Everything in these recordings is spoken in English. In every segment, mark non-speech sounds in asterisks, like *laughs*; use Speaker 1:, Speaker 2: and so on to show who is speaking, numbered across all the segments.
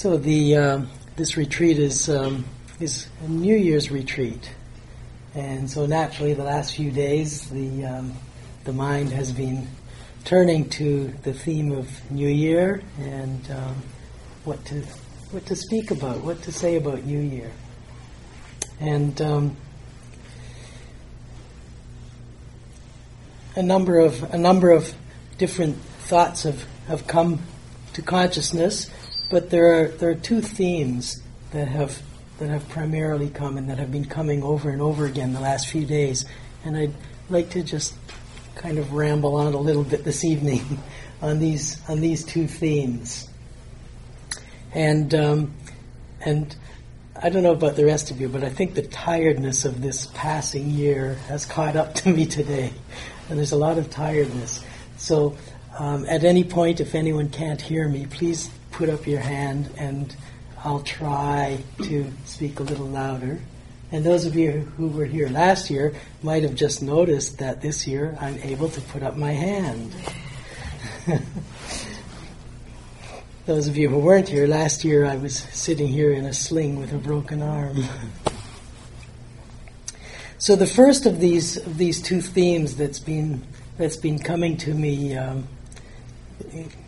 Speaker 1: So the um, this retreat is um, is a New Year's retreat, and so naturally, the last few days, the um, the mind has been turning to the theme of New Year and um, what to what to speak about, what to say about New Year, and um, a number of a number of different thoughts have, have come to consciousness but there are there are two themes that have that have primarily come and that have been coming over and over again the last few days, and I'd like to just kind of ramble on a little bit this evening *laughs* on these on these two themes. And um, and I don't know about the rest of you, but I think the tiredness of this passing year has caught up to me today, and there's a lot of tiredness. So, um, at any point, if anyone can't hear me, please put up your hand and I'll try to speak a little louder. And those of you who were here last year might have just noticed that this year I'm able to put up my hand. *laughs* those of you who weren't here last year, I was sitting here in a sling with a broken arm. *laughs* so the first of these of these two themes that's been that's been coming to me, um,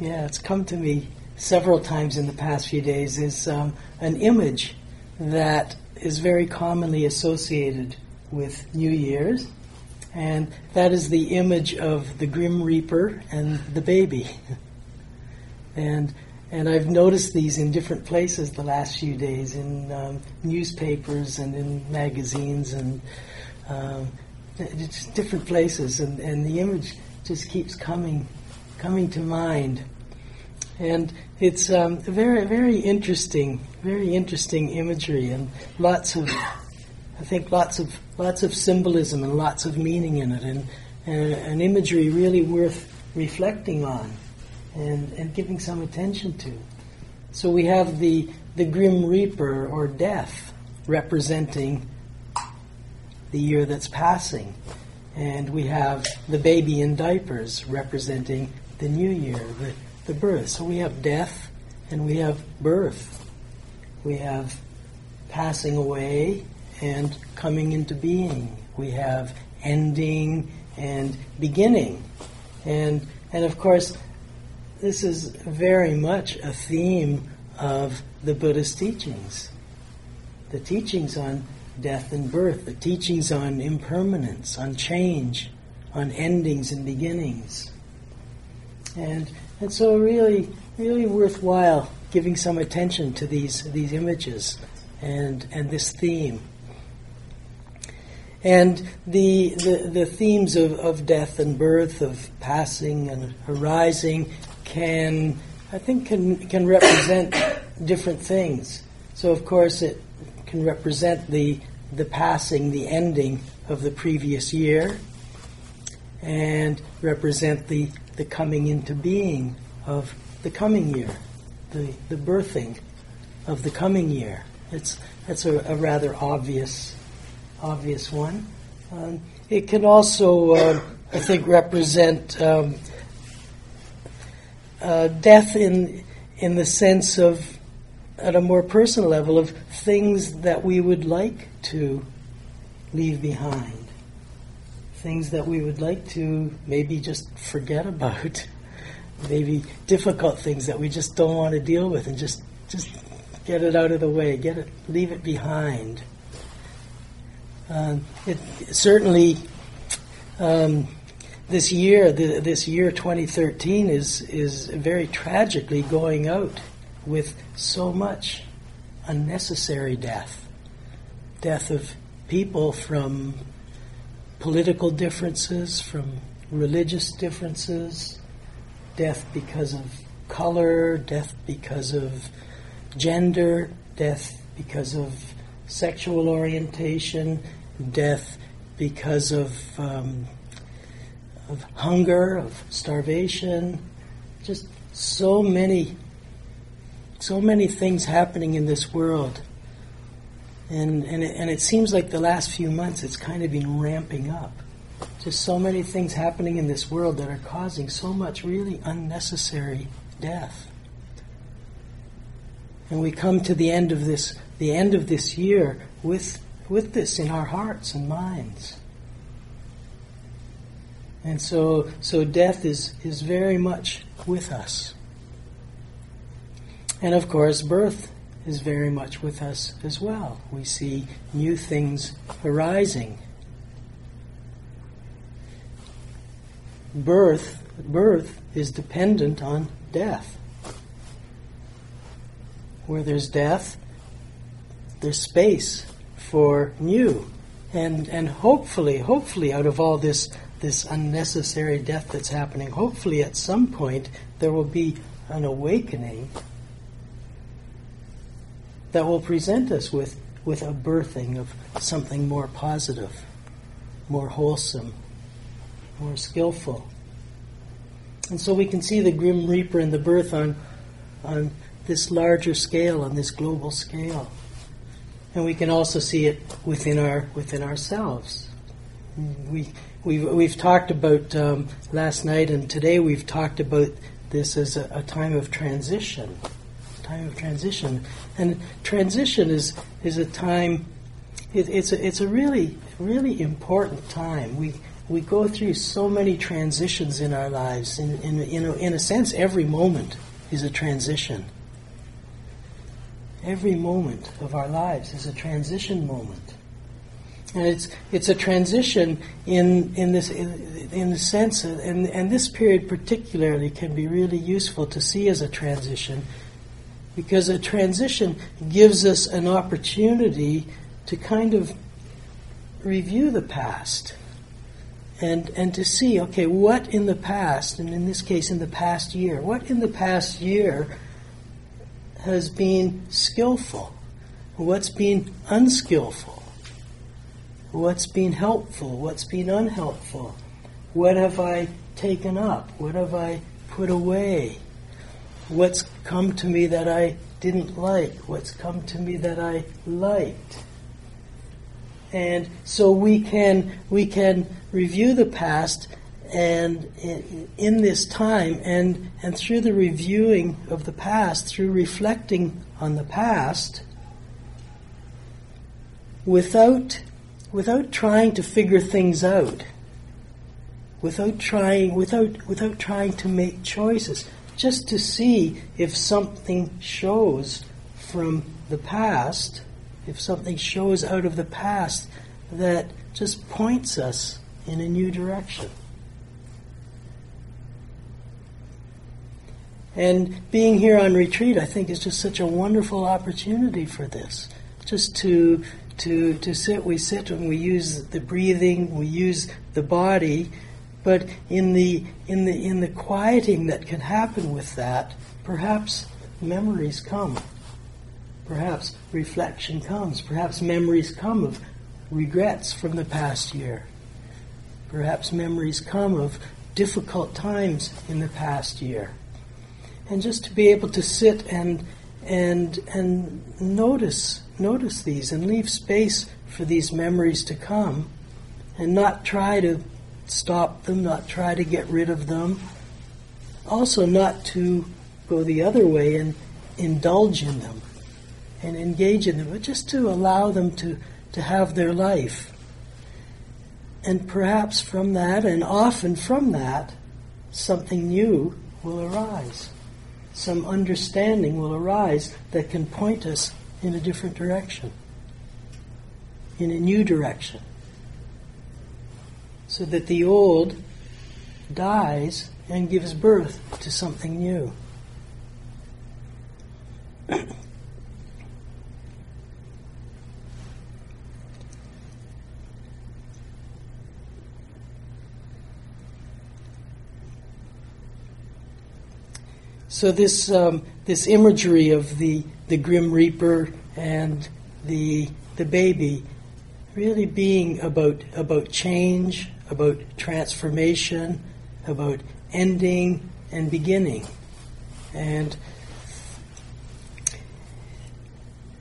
Speaker 1: yeah, it's come to me several times in the past few days is um, an image that is very commonly associated with New Year's, and that is the image of the Grim Reaper and the baby. *laughs* and and I've noticed these in different places the last few days, in um, newspapers and in magazines and um, different places, and, and the image just keeps coming coming to mind. And it's um, very, very interesting, very interesting imagery, and lots of, I think, lots of lots of symbolism and lots of meaning in it, and, and an imagery really worth reflecting on and, and giving some attention to. So we have the the grim reaper or death representing the year that's passing, and we have the baby in diapers representing the new year, the the birth. So we have death and we have birth. We have passing away and coming into being. We have ending and beginning. And, and of course, this is very much a theme of the Buddhist teachings. The teachings on death and birth, the teachings on impermanence, on change, on endings and beginnings. And and so, really, really worthwhile giving some attention to these these images and and this theme. And the, the, the themes of, of death and birth, of passing and arising, can I think can can represent different things. So of course it can represent the the passing, the ending of the previous year, and represent the the coming into being of the coming year, the, the birthing of the coming year. It's, that's a, a rather obvious, obvious one. Um, it can also, uh, I think, represent um, uh, death in, in the sense of, at a more personal level, of things that we would like to leave behind things that we would like to maybe just forget about, *laughs* maybe difficult things that we just don't want to deal with, and just just get it out of the way, get it, leave it behind. Um, it certainly um, this year, the, this year 2013 is is very tragically going out with so much unnecessary death, death of people from political differences, from religious differences, death because of color, death because of gender, death because of sexual orientation, death because of, um, of hunger, of starvation, just so many, so many things happening in this world and, and, it, and it seems like the last few months it's kind of been ramping up. Just so many things happening in this world that are causing so much really unnecessary death. and we come to the end of this the end of this year with with this in our hearts and minds. And so so death is is very much with us. And of course birth is very much with us as well. We see new things arising. Birth birth is dependent on death. Where there's death, there's space for new. And and hopefully, hopefully out of all this this unnecessary death that's happening, hopefully at some point there will be an awakening that will present us with, with a birthing of something more positive, more wholesome, more skillful. And so we can see the Grim Reaper and the birth on, on this larger scale, on this global scale. And we can also see it within our within ourselves. We we've we've talked about um, last night and today we've talked about this as a, a time of transition time of transition. And transition is, is a time, it, it's, a, it's a really, really important time. We, we go through so many transitions in our lives. In, in, in, a, in a sense, every moment is a transition. Every moment of our lives is a transition moment. And it's, it's a transition in, in, this, in, in the sense, of, and, and this period particularly can be really useful to see as a transition because a transition gives us an opportunity to kind of review the past and, and to see, okay, what in the past, and in this case in the past year, what in the past year has been skillful? What's been unskillful? What's been helpful? What's been unhelpful? What have I taken up? What have I put away? what's come to me that I didn't like, what's come to me that I liked. And so we can we can review the past and in this time and and through the reviewing of the past, through reflecting on the past, without without trying to figure things out, without trying without without trying to make choices, just to see if something shows from the past, if something shows out of the past that just points us in a new direction. And being here on retreat, I think, is just such a wonderful opportunity for this. Just to to to sit, we sit and we use the breathing, we use the body but in the, in the, in the quieting that can happen with that, perhaps memories come. Perhaps reflection comes. Perhaps memories come of regrets from the past year. Perhaps memories come of difficult times in the past year. And just to be able to sit and and and notice notice these and leave space for these memories to come and not try to stop them, not try to get rid of them. Also, not to go the other way and indulge in them and engage in them, but just to allow them to, to have their life. And perhaps from that, and often from that, something new will arise. Some understanding will arise that can point us in a different direction, in a new direction so that the old dies and gives birth to something new. so this um, this imagery of the the grim reaper and the the baby really being about about change about transformation, about ending and beginning. And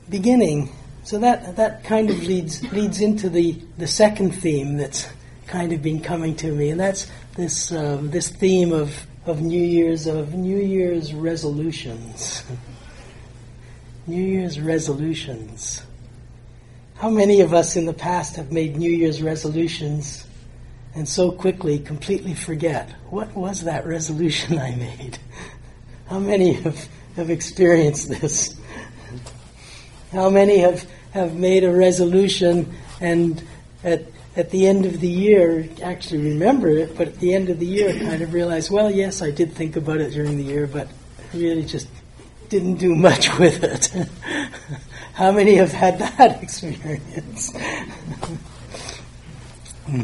Speaker 1: beginning, so that, that kind of leads, leads into the, the second theme that's kind of been coming to me, and that's this, um, this theme of, of New Year's, of New Year's resolutions. *laughs* New Year's resolutions. How many of us in the past have made New Year's resolutions and so quickly completely forget what was that resolution I made? How many have, have experienced this? How many have, have made a resolution and at, at the end of the year actually remember it, but at the end of the year kind of realize, well, yes, I did think about it during the year, but really just didn't do much *laughs* with it. How many have had that *laughs* experience? Hmm.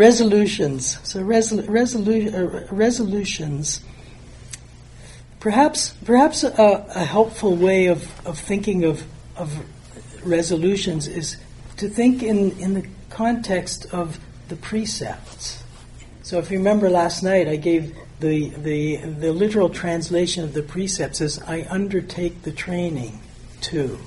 Speaker 1: Resolutions. So resol- resolu- uh, resolutions. Perhaps, perhaps a, a, helpful way of, of thinking of, of resolutions is to think in, in the context of the precepts. So if you remember last night, I gave the, the, the literal translation of the precepts as I undertake the training to.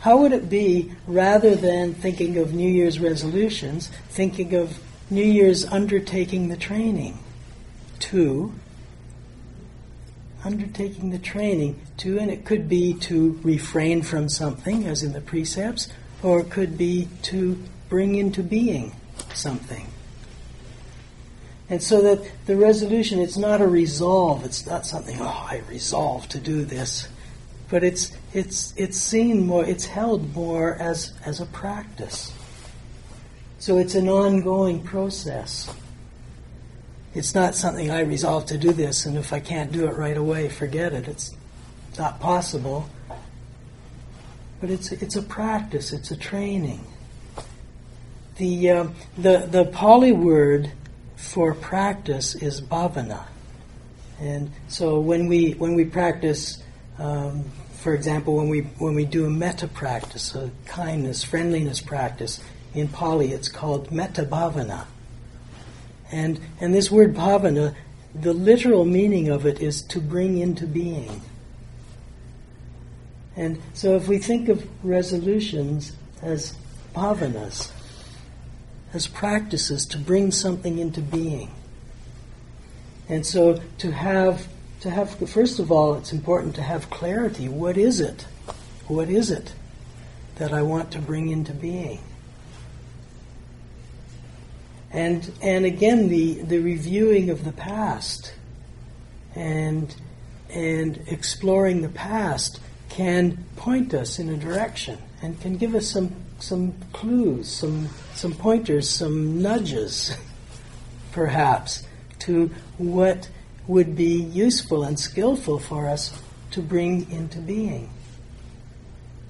Speaker 1: How would it be, rather than thinking of New Year's resolutions, thinking of New Year's undertaking the training to? Undertaking the training to, and it could be to refrain from something, as in the precepts, or it could be to bring into being something. And so that the resolution, it's not a resolve, it's not something, oh, I resolve to do this but it's it's it's seen more it's held more as as a practice. So it's an ongoing process. It's not something i resolve to do this and if i can't do it right away forget it. It's not possible. But it's it's a practice it's a training. The uh, the the Pali word for practice is bhavana. And so when we when we practice um, for example, when we when we do a metta practice, a kindness, friendliness practice, in Pali it's called metta bhavana. And and this word bhavana, the literal meaning of it is to bring into being. And so if we think of resolutions as bhavanas, as practices to bring something into being. And so to have to have, first of all, it's important to have clarity. What is it? What is it that I want to bring into being? And, and again, the, the reviewing of the past and, and exploring the past can point us in a direction and can give us some, some clues, some, some pointers, some nudges, *laughs* perhaps, to what would be useful and skillful for us to bring into being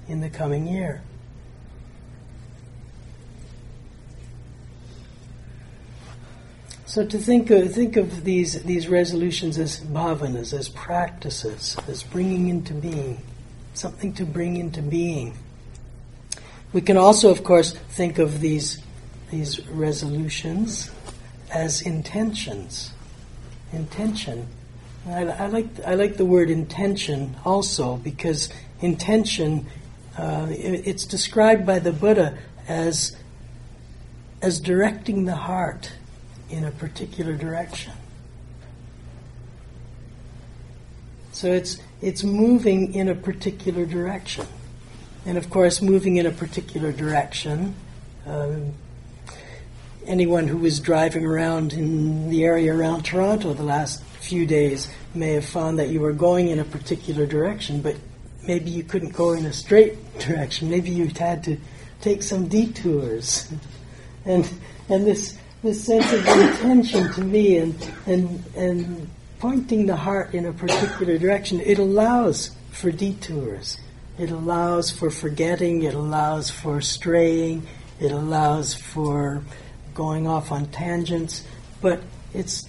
Speaker 1: in the coming year. So to think of, think of these, these resolutions as bhavanas, as practices, as bringing into being, something to bring into being. We can also, of course, think of these, these resolutions as intentions intention. I, I, like I like the word intention also because intention uh, it, it's described by the Buddha as as directing the heart in a particular direction. So it's it's moving in a particular direction, and of course, moving in a particular direction. Um, anyone who was driving around in the area around Toronto the last few days may have found that you were going in a particular direction, but maybe you couldn't go in a straight *laughs* direction. Maybe you had to take some detours. *laughs* And and this this sense of intention to me and and and pointing the heart in a particular direction, it allows for detours. It allows for forgetting, it allows for straying, it allows for going off on tangents, but it's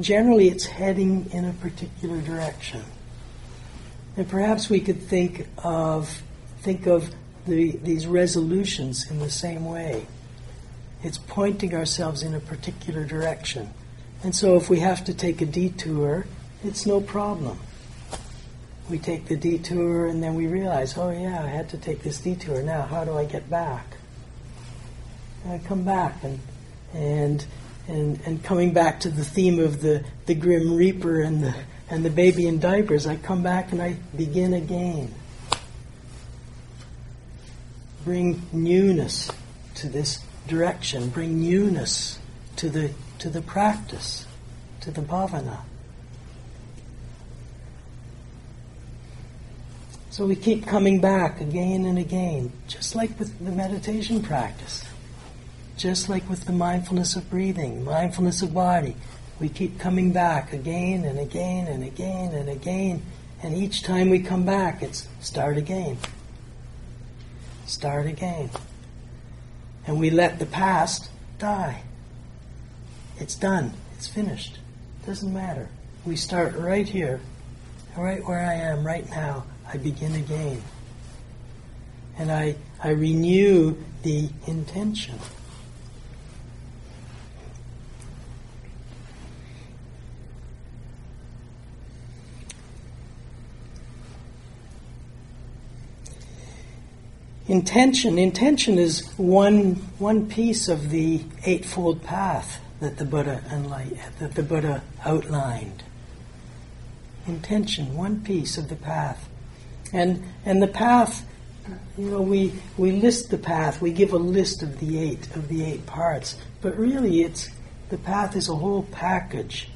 Speaker 1: generally it's heading in a particular direction. And perhaps we could think of think of the, these resolutions in the same way. It's pointing ourselves in a particular direction. And so if we have to take a detour, it's no problem. We take the detour and then we realize, oh yeah, I had to take this detour. Now, how do I get back? And I come back and and and and coming back to the theme of the the grim reaper and the and the baby in diapers, I come back and I begin again. Bring newness to this direction, bring newness to the, to the practice, to the bhavana. So we keep coming back again and again, just like with the meditation practice, just like with the mindfulness of breathing, mindfulness of body. We keep coming back again and again and again and again, and each time we come back, it's start again. Start again. And we let the past die. It's done. It's finished. Doesn't matter. We start right here, right where I am right now I begin again. And I, I renew the intention. Intention. Intention is one, one piece of the Eightfold Path that the Buddha enlightened, that the Buddha outlined. Intention, one piece of the path. And, and the path, you know, we, we list the path, we give a list of the eight, of the eight parts, but really it's, the path is a whole package.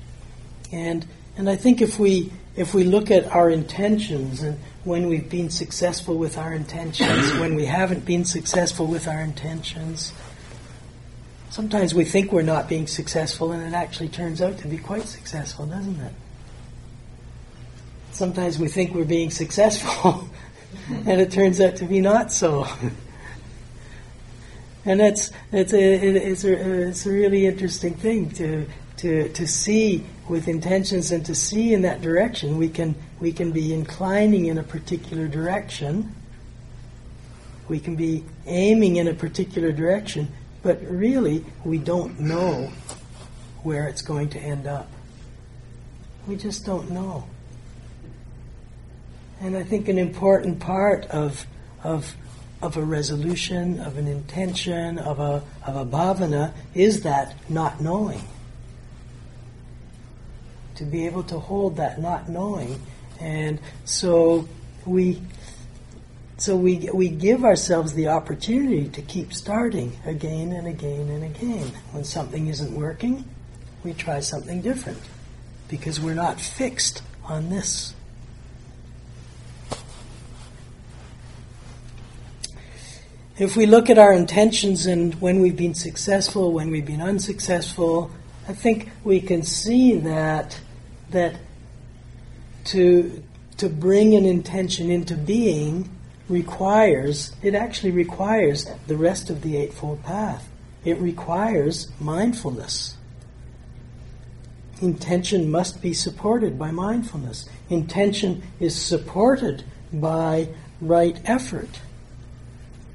Speaker 1: And, and I think if we, if we look at our intentions and when we've been successful with our intentions, when we haven't been successful with our intentions, sometimes we think we're not being successful and it actually turns out to be quite successful, doesn't it? sometimes we think we're being successful, *laughs* and it turns out to be not so. and that's it's a, it's a, it's a really interesting thing to to to see with intentions and to see in that direction. We can we can be inclining in a particular direction. We can be aiming in a particular direction, but really we don't know where it's going to end up. We just don't know. And I think an important part of, of, of a resolution, of an intention, of a, of a bhavana is that not knowing. To be able to hold that not knowing. And so we so we, we give ourselves the opportunity to keep starting again and again and again. When something isn't working, we try something different because we're not fixed on this. If we look at our intentions and when we've been successful, when we've been unsuccessful, I think we can see that that to to bring an intention into being requires it actually requires the rest of the eightfold path. It requires mindfulness. Intention must be supported by mindfulness. Intention is supported by right effort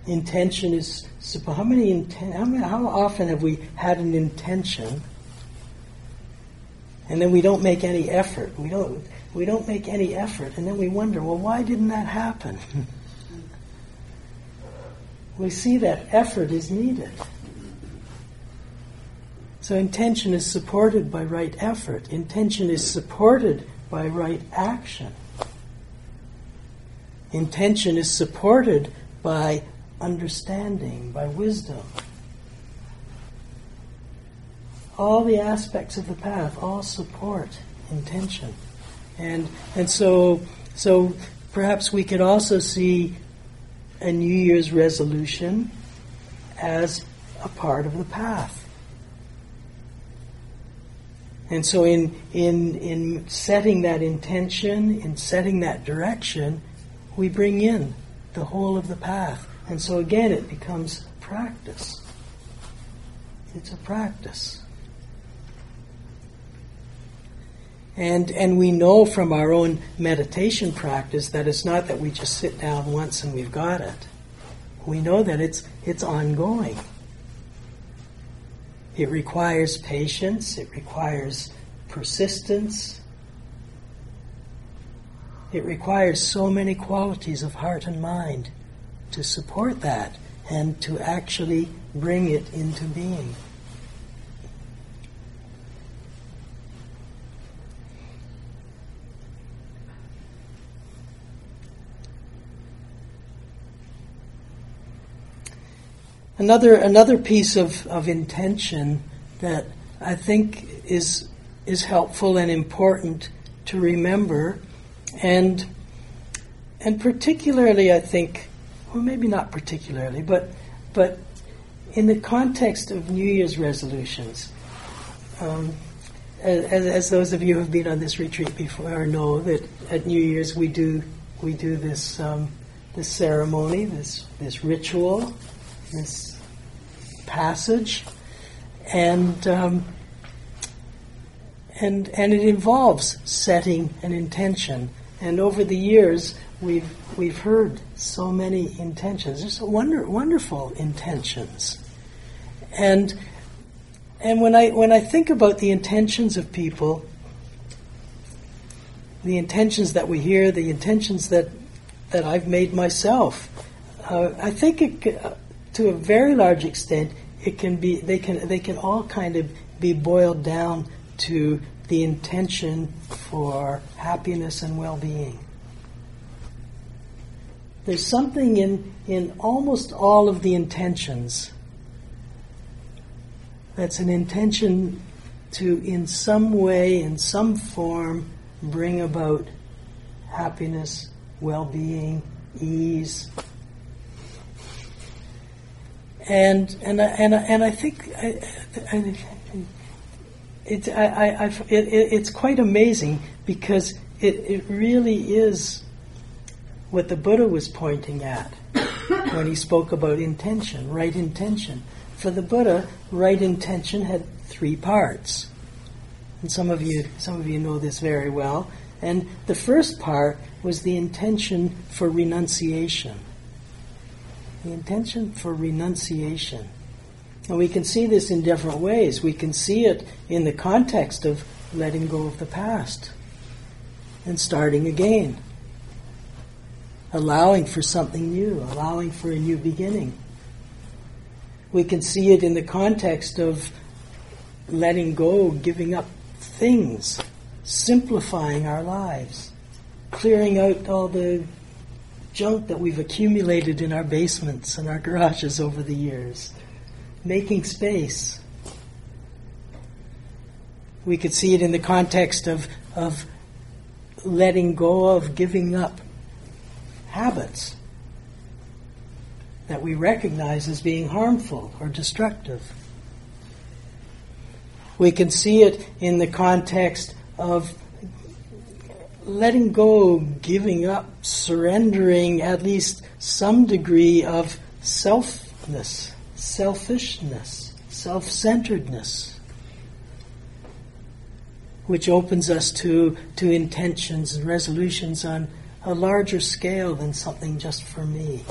Speaker 1: intention is how many, inten- how many how often have we had an intention and then we don't make any effort we don't we don't make any effort and then we wonder well why didn't that happen *laughs* we see that effort is needed so intention is supported by right effort intention is supported by right action intention is supported by understanding, by wisdom. All the aspects of the path all support intention. And, and so, so perhaps we could also see a New Year's resolution as a part of the path. And so, in, in, in setting that intention, in setting that direction, we bring in the whole of the path. And so again, it becomes practice. It's a practice. And, and we know from our own meditation practice that it's not that we just sit down once and we've got it. We know that it's, it's ongoing. It requires patience, it requires persistence, it requires so many qualities of heart and mind to support that and to actually bring it into being. Another another piece of, of intention that I think is is helpful and important to remember, and and particularly I think, well maybe not particularly, but but in the context of New Year's resolutions. Um, as, as, those of you who have been on this retreat before know that at New Year's we do we do this um, this ceremony, this this ritual, this passage, and um, and and it involves setting an intention. And over the years, we've we've heard so many intentions. There's wonder, wonderful intentions, and and when I when I think about the intentions of people, the intentions that we hear, the intentions that that I've made myself, uh, I think it, to a very large extent, it can be they can they can all kind of be boiled down to the intention for happiness and well-being. There's something in in almost all of the intentions that's an intention to in some way in some form bring about happiness, well-being, ease, and and I, and I, and I think I, I, it, I, I, it, it's quite amazing because it, it really is what the Buddha was pointing at *coughs* when he spoke about intention, right intention. For the Buddha, right intention had three parts, and some of you some of you know this very well. And the first part was the intention for renunciation the intention for renunciation. And we can see this in different ways. We can see it in the context of letting go of the past and starting again, allowing for something new, allowing for a new beginning. We can see it in the context of letting go, giving up things, simplifying our lives, clearing out all the junk that we've accumulated in our basements and our garages over the years, making space. We could see it in the context of, of letting go of giving up habits that we recognize as being harmful or destructive. We can see it in the context of letting go, giving up, surrendering at least some degree of selfness, selfishness, self centeredness, which opens us to, to intentions and resolutions on a larger scale than something just for me.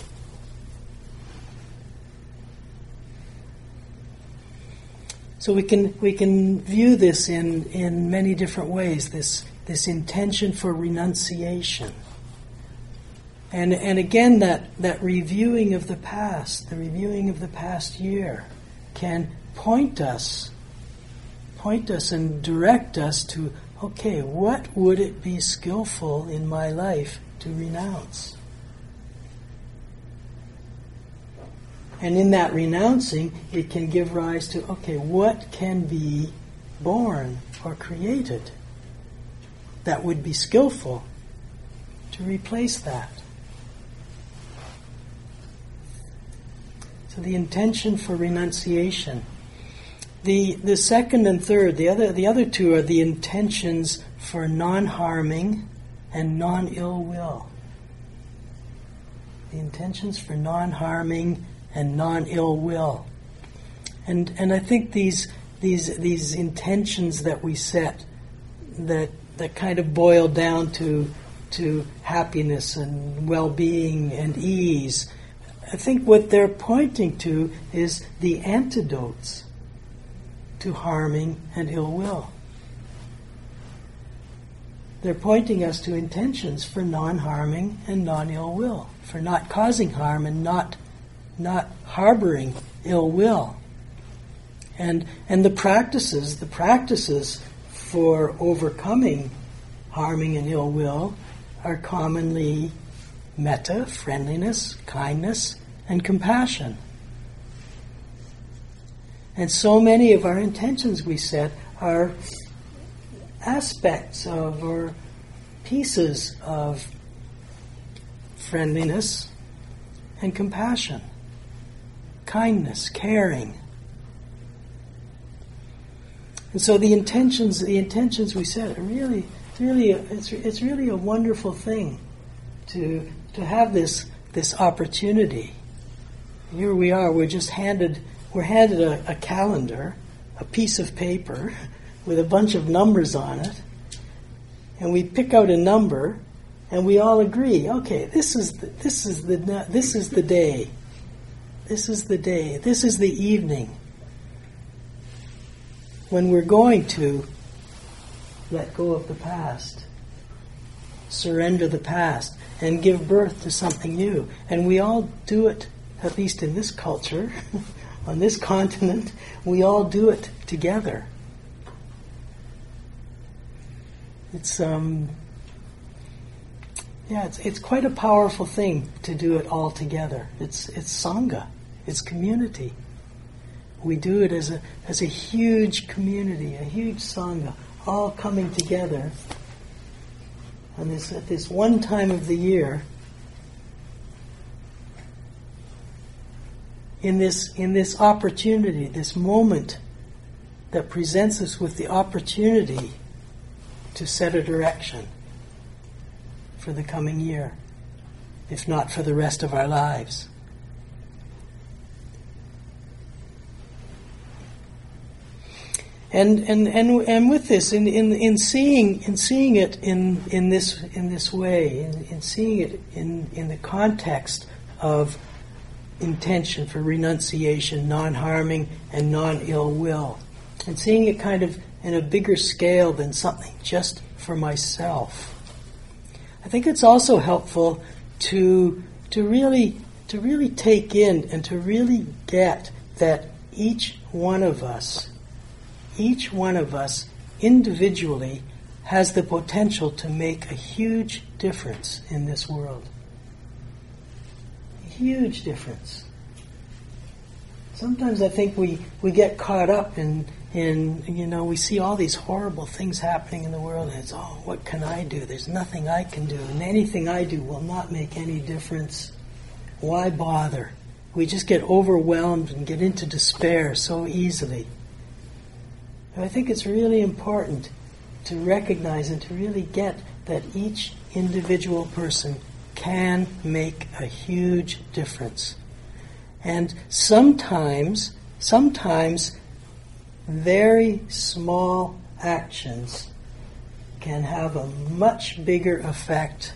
Speaker 1: So we can we can view this in, in many different ways. This this intention for renunciation. And, and again, that, that reviewing of the past, the reviewing of the past year, can point us, point us and direct us to, okay, what would it be skillful in my life to renounce? And in that renouncing, it can give rise to, okay, what can be born or created? that would be skillful to replace that. So the intention for renunciation. The, the second and third, the other, the other two are the intentions for non harming and non ill will. The intentions for non harming and non ill will. And, and I think these, these, these intentions that we set that that kind of boil down to to happiness and well-being and ease. I think what they're pointing to is the antidotes to harming and ill will. They're pointing us to intentions for non-harming and non-ill will, for not causing harm and not not harboring ill will. And and the practices, the practices for overcoming harming and ill will are commonly metta, friendliness, kindness, and compassion. And so many of our intentions we set are aspects of or pieces of friendliness and compassion, kindness, caring. And so the intentions, the intentions we set are really, really, it's, it's really a wonderful thing to to have this this opportunity. Here we are. We're just handed we're handed a, a calendar, a piece of paper *laughs* with a bunch of numbers on it, and we pick out a number, and we all agree. Okay, this is the, this is the this is the day. This is the day. This is the evening when we're going to let go of the past, surrender the past, and give birth to something new. And we all do it, at least in this culture, *laughs* on this continent, we all do it together. It's um, yeah, it's it's quite a powerful thing to do it all together. It's it's sangha, it's community. We do it as a as a huge community, a huge sangha, all coming together this, at this one time of the year, in this, in this opportunity, this moment that presents us with the opportunity to set a direction for the coming year, if not for the rest of our lives. And, and, and, and with this, in, in, in, seeing, in seeing it in, in, this, in this way, in, in seeing it in, in the context of intention for renunciation, non harming, and non ill will, and seeing it kind of in a bigger scale than something just for myself. I think it's also helpful to, to, really, to really take in and to really get that each one of us each one of us individually has the potential to make a huge difference in this world. A huge difference. Sometimes I think we, we get caught up in, in, you know, we see all these horrible things happening in the world and it's, oh, what can I do? There's nothing I can do. And anything I do will not make any difference. Why bother? We just get overwhelmed and get into despair so easily. And I think it's really important to recognize and to really get that each individual person can make a huge difference. And sometimes, sometimes very small actions can have a much bigger effect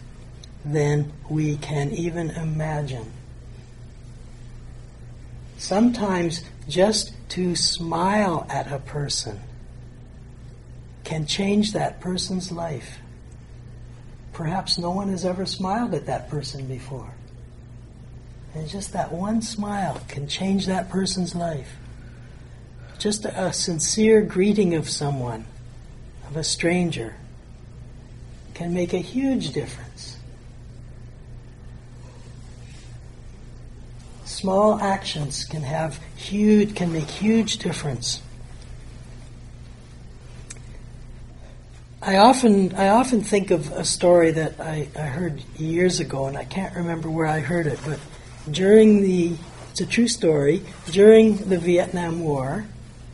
Speaker 1: than we can even imagine. Sometimes just to smile at a person can change that person's life. Perhaps no one has ever smiled at that person before. And just that one smile can change that person's life. Just a, a sincere greeting of someone, of a stranger, can make a huge difference. Small actions can have huge, can make huge difference. I often, I often think of a story that I, I heard years ago, and I can't remember where I heard it, but during the, it's a true story, during the Vietnam War,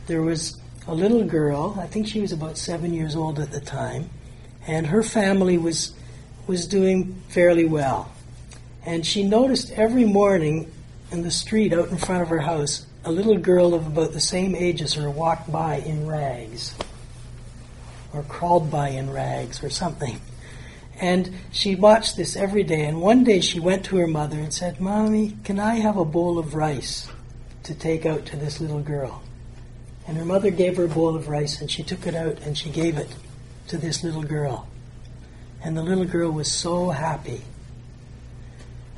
Speaker 1: there was a little girl, I think she was about seven years old at the time, and her family was, was doing fairly well. And she noticed every morning in the street out in front of her house, a little girl of about the same age as her walked by in rags or crawled by in rags or something. And she watched this every day. And one day she went to her mother and said, Mommy, can I have a bowl of rice to take out to this little girl? And her mother gave her a bowl of rice and she took it out and she gave it to this little girl. And the little girl was so happy.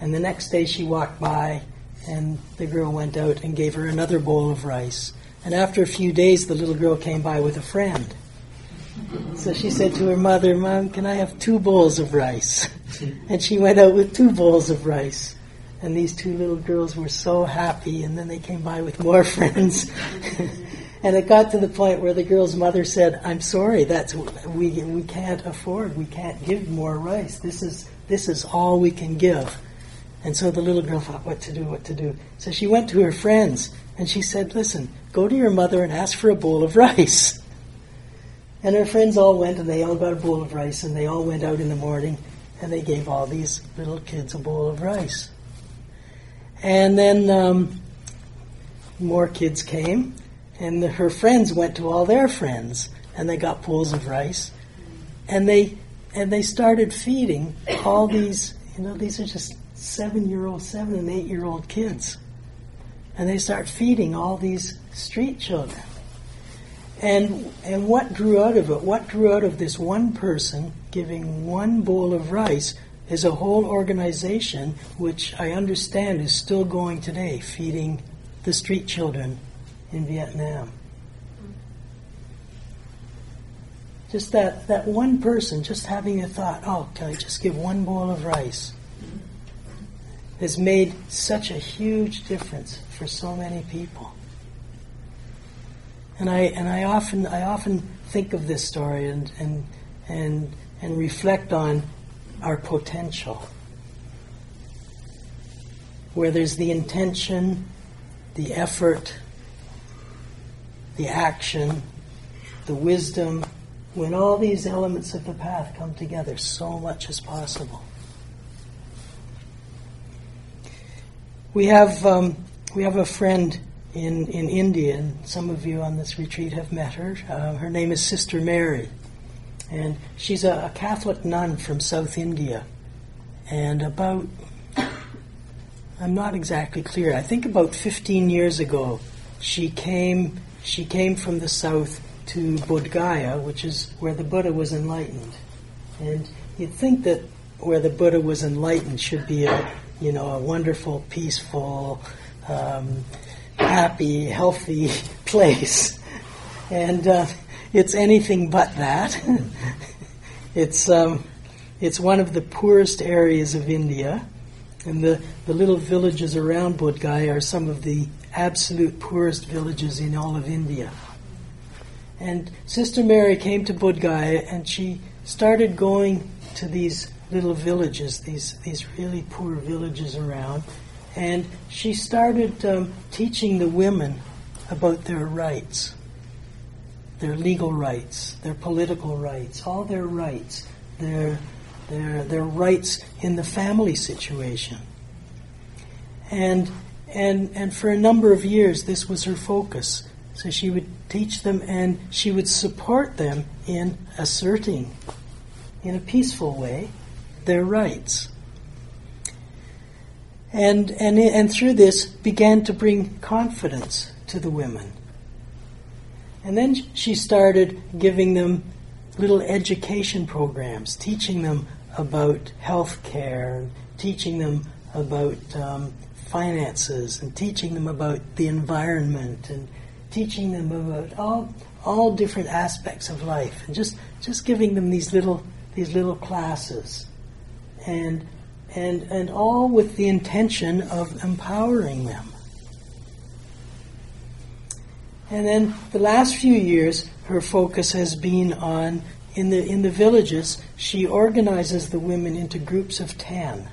Speaker 1: And the next day she walked by and the girl went out and gave her another bowl of rice. And after a few days, the little girl came by with a friend. So she said to her mother, Mom, can I have two bowls of rice? *laughs* And she went out with two bowls of rice. and these two little girls were so happy, and then they came by with more *laughs* friends. *laughs* and it got to the point where the girl's mother said, "I'm sorry, that's we we can't afford, we can't give more rice. This is this is all we can give." And so the little girl thought, "What to do? What to do?" So she went to her friends and she said, "Listen, go to your mother and ask for a bowl of rice." And her friends all went and they all got a bowl of rice and they all went out in the morning and they gave all these little kids a bowl of rice. And then um, more kids came, and the, her friends went to all their friends, and they got bowls of rice, and they and they started feeding all these. You know, these are just seven-year-old, seven and eight-year-old kids, and they start feeding all these street children. And and what grew out of it? What grew out of this one person giving one bowl of rice is a whole organization which I understand is still going today, feeding the street children in Vietnam. Just that, that one person, just having a thought, oh, can I just give one bowl of rice, has made such a huge difference for so many people. And I and I often I often think of this story and and and and reflect on our potential. Where there's the intention, the effort, the action, the wisdom, when all these elements of the path come together, so much is possible. We have um, we have a friend in in India, and some of you on this retreat have met her. Uh, her name is Sister Mary. And she's a, a Catholic nun from South India. And about, I'm not exactly clear, I think about 15 years ago, she came, she came from the south to Bodh Gaya, which is where the Buddha was enlightened. And you'd think that where the Buddha was enlightened should be a, you know, a wonderful, peaceful, um, happy, healthy *laughs* place. And uh, it's anything but that. *laughs* it's um, it's one of the poorest areas of India, and the, the little villages around Bodh are some of the absolute poorest villages in all of India. And Sister Mary came to Bodh and she started going to these little villages, these, these really poor villages around, and she started um, teaching the women about their rights their legal rights, their political rights, all their rights, their, their, their rights in the family situation. And, and, and for a number of years, this was her focus. So she would teach them and she would support them in asserting, in a peaceful way, their rights. And, and, and through this began to bring confidence to the women and then she started giving them little education programs, teaching them about health care, teaching them about um, finances, and teaching them about the environment, and teaching them about all all different aspects of life, and just just giving them these little these little classes, and and and all with the intention of empowering them. And then the last few years, her focus has been on in the in the villages. She organizes the women into groups of ten.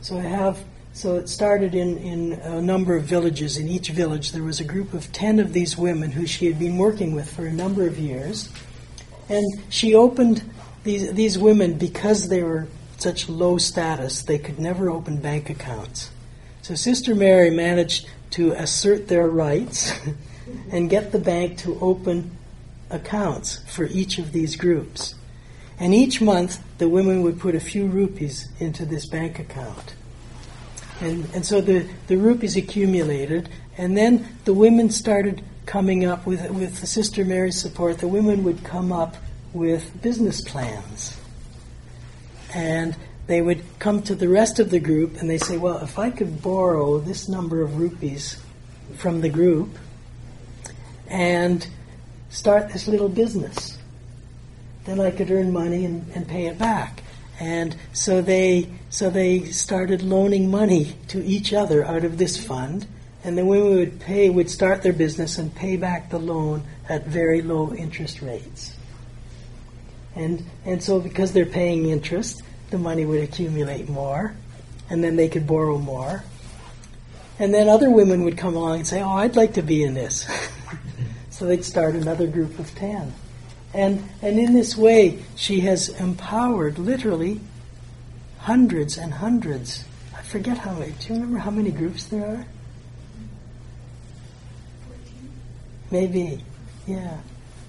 Speaker 1: So I have so it started in, in a number of villages. In each village, there was a group of ten of these women who she had been working with for a number of years, and she opened these these women because they were such low status. They could never open bank accounts. So Sister Mary managed to assert their rights. *laughs* and get the bank to open accounts for each of these groups. And each month, the women would put a few rupees into this bank account. And, and so the, the rupees accumulated, and then the women started coming up with, with Sister Mary's support, the women would come up with business plans. And they would come to the rest of the group and they say, Well, if I could borrow this number of rupees from the group, and start this little business. Then I could earn money and, and pay it back. And so they so they started loaning money to each other out of this fund, and the women would pay would start their business and pay back the loan at very low interest rates. And and so because they're paying interest, the money would accumulate more, and then they could borrow more. And then other women would come along and say, "Oh, I'd like to be in this." *laughs* so they'd start another group of 10. And, and in this way, she has empowered literally hundreds and hundreds. I forget how many. Do you remember how many groups there are? Maybe, yeah.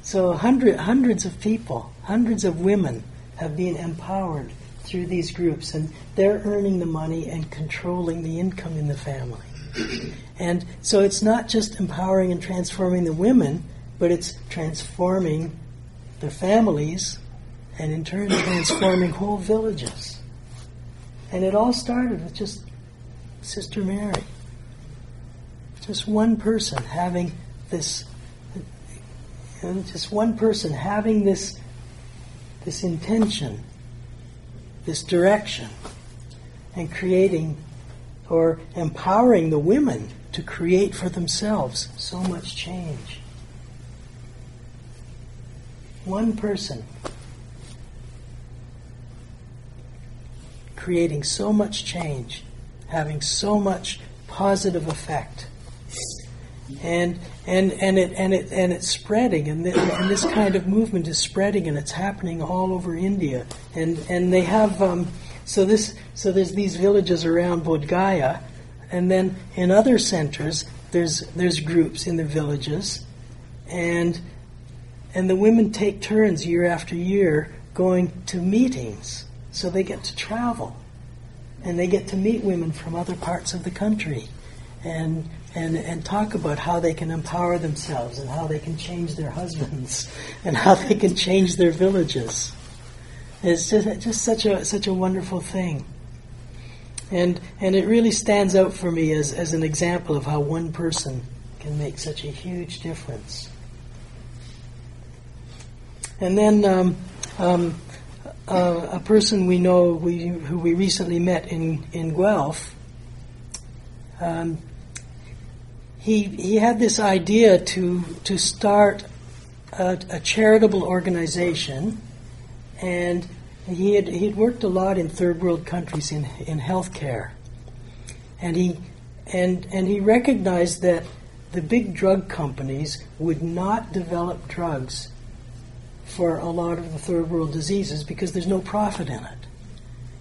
Speaker 1: So hundred, hundreds of people, hundreds of women have been empowered through these groups, and they're earning the money and controlling the income in the family. *coughs* And so it's not just empowering and transforming the women, but it's transforming their families and in turn *coughs* transforming whole villages. And it all started with just Sister Mary. Just one person having this, just one person having this, this intention, this direction, and creating or empowering the women to create for themselves so much change. One person creating so much change, having so much positive effect. And and and it and it and it's spreading, and, the, and this kind of movement is spreading, and it's happening all over India. And and they have um, so this so there's these villages around Bodh Gaya, and then in other centers there's there's groups in the villages, and and the women take turns year after year going to meetings, so they get to travel, and they get to meet women from other parts of the country, and and, and talk about how they can empower themselves and how they can change their husbands *laughs* and how they can change their villages. It's just, just such a such a wonderful thing. And and it really stands out for me as, as an example of how one person can make such a huge difference. And then um, um, uh, a person we know we, who we recently met in, in Guelph, um, he, he had this idea to, to start a, a charitable organization and he had he had worked a lot in third world countries in in healthcare, and he and and he recognized that the big drug companies would not develop drugs for a lot of the third world diseases because there's no profit in it.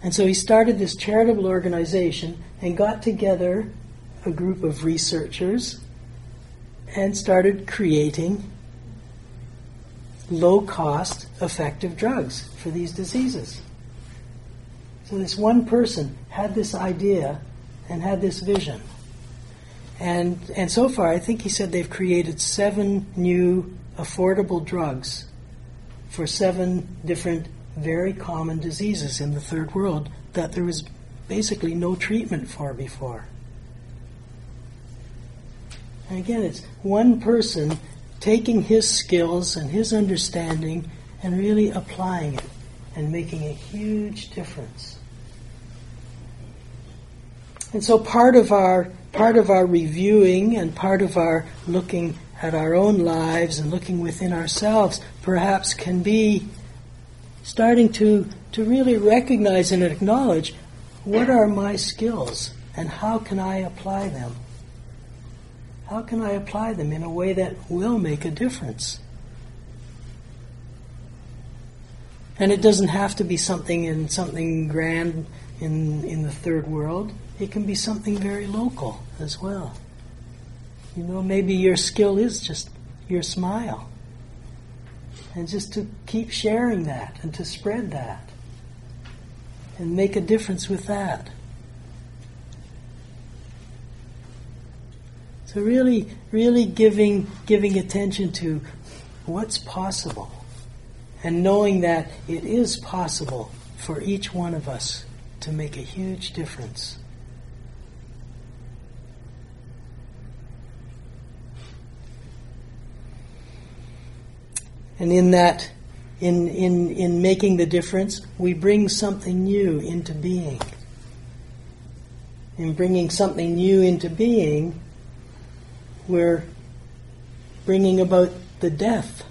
Speaker 1: And so he started this charitable organization and got together a group of researchers and started creating low cost, effective drugs for these diseases. So this one person had this idea and had this vision. And, and so far, I think he said they've created seven new affordable drugs for seven different very common diseases in the third world that there was basically no treatment for before. And again, it's one person taking his skills and his understanding and really applying it and making a huge difference. And so part of our part of our reviewing and part of our looking at our own lives and looking within ourselves perhaps can be starting to, to really recognize and acknowledge what are my skills and how can I apply them? How can I apply them in a way that will make a difference? And it doesn't have to be something in something grand in, in the third world. It can be something very local as well. You know, maybe your skill is just your smile. And just to keep sharing that and to spread that and make a difference with that. So really, really giving giving attention to what's possible, and knowing that it is possible for each one of us to make a huge difference. And in that in, in, in making the difference, we bring something new into being. In bringing something new into being, we're bringing about the death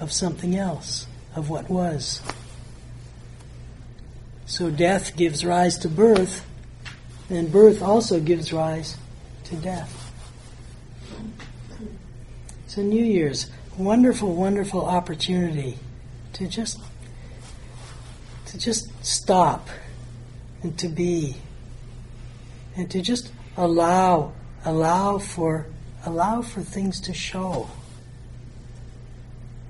Speaker 1: of something else, of what was. So death gives rise to birth, and birth also gives rise to death. So New Year's, wonderful, wonderful opportunity to just to just stop and to be and to just allow allow for allow for things to show.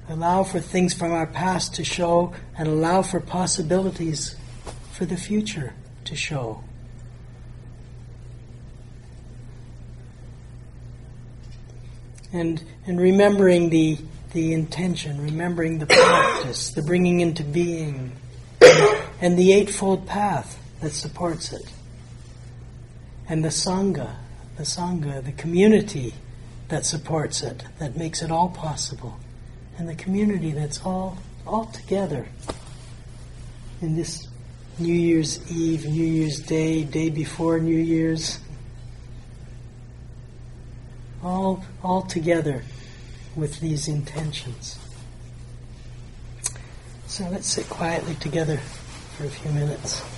Speaker 1: Allow for things from our past to show and allow for possibilities for the future to show. And and remembering the the intention, remembering the practice, the bringing into being, and the eightfold path that supports it, and the sangha, the sangha, the community that supports it, that makes it all possible, and the community that's all all together in this New Year's Eve, New Year's Day, day before New Year's, all all together with these intentions. So let's sit quietly together for a few minutes.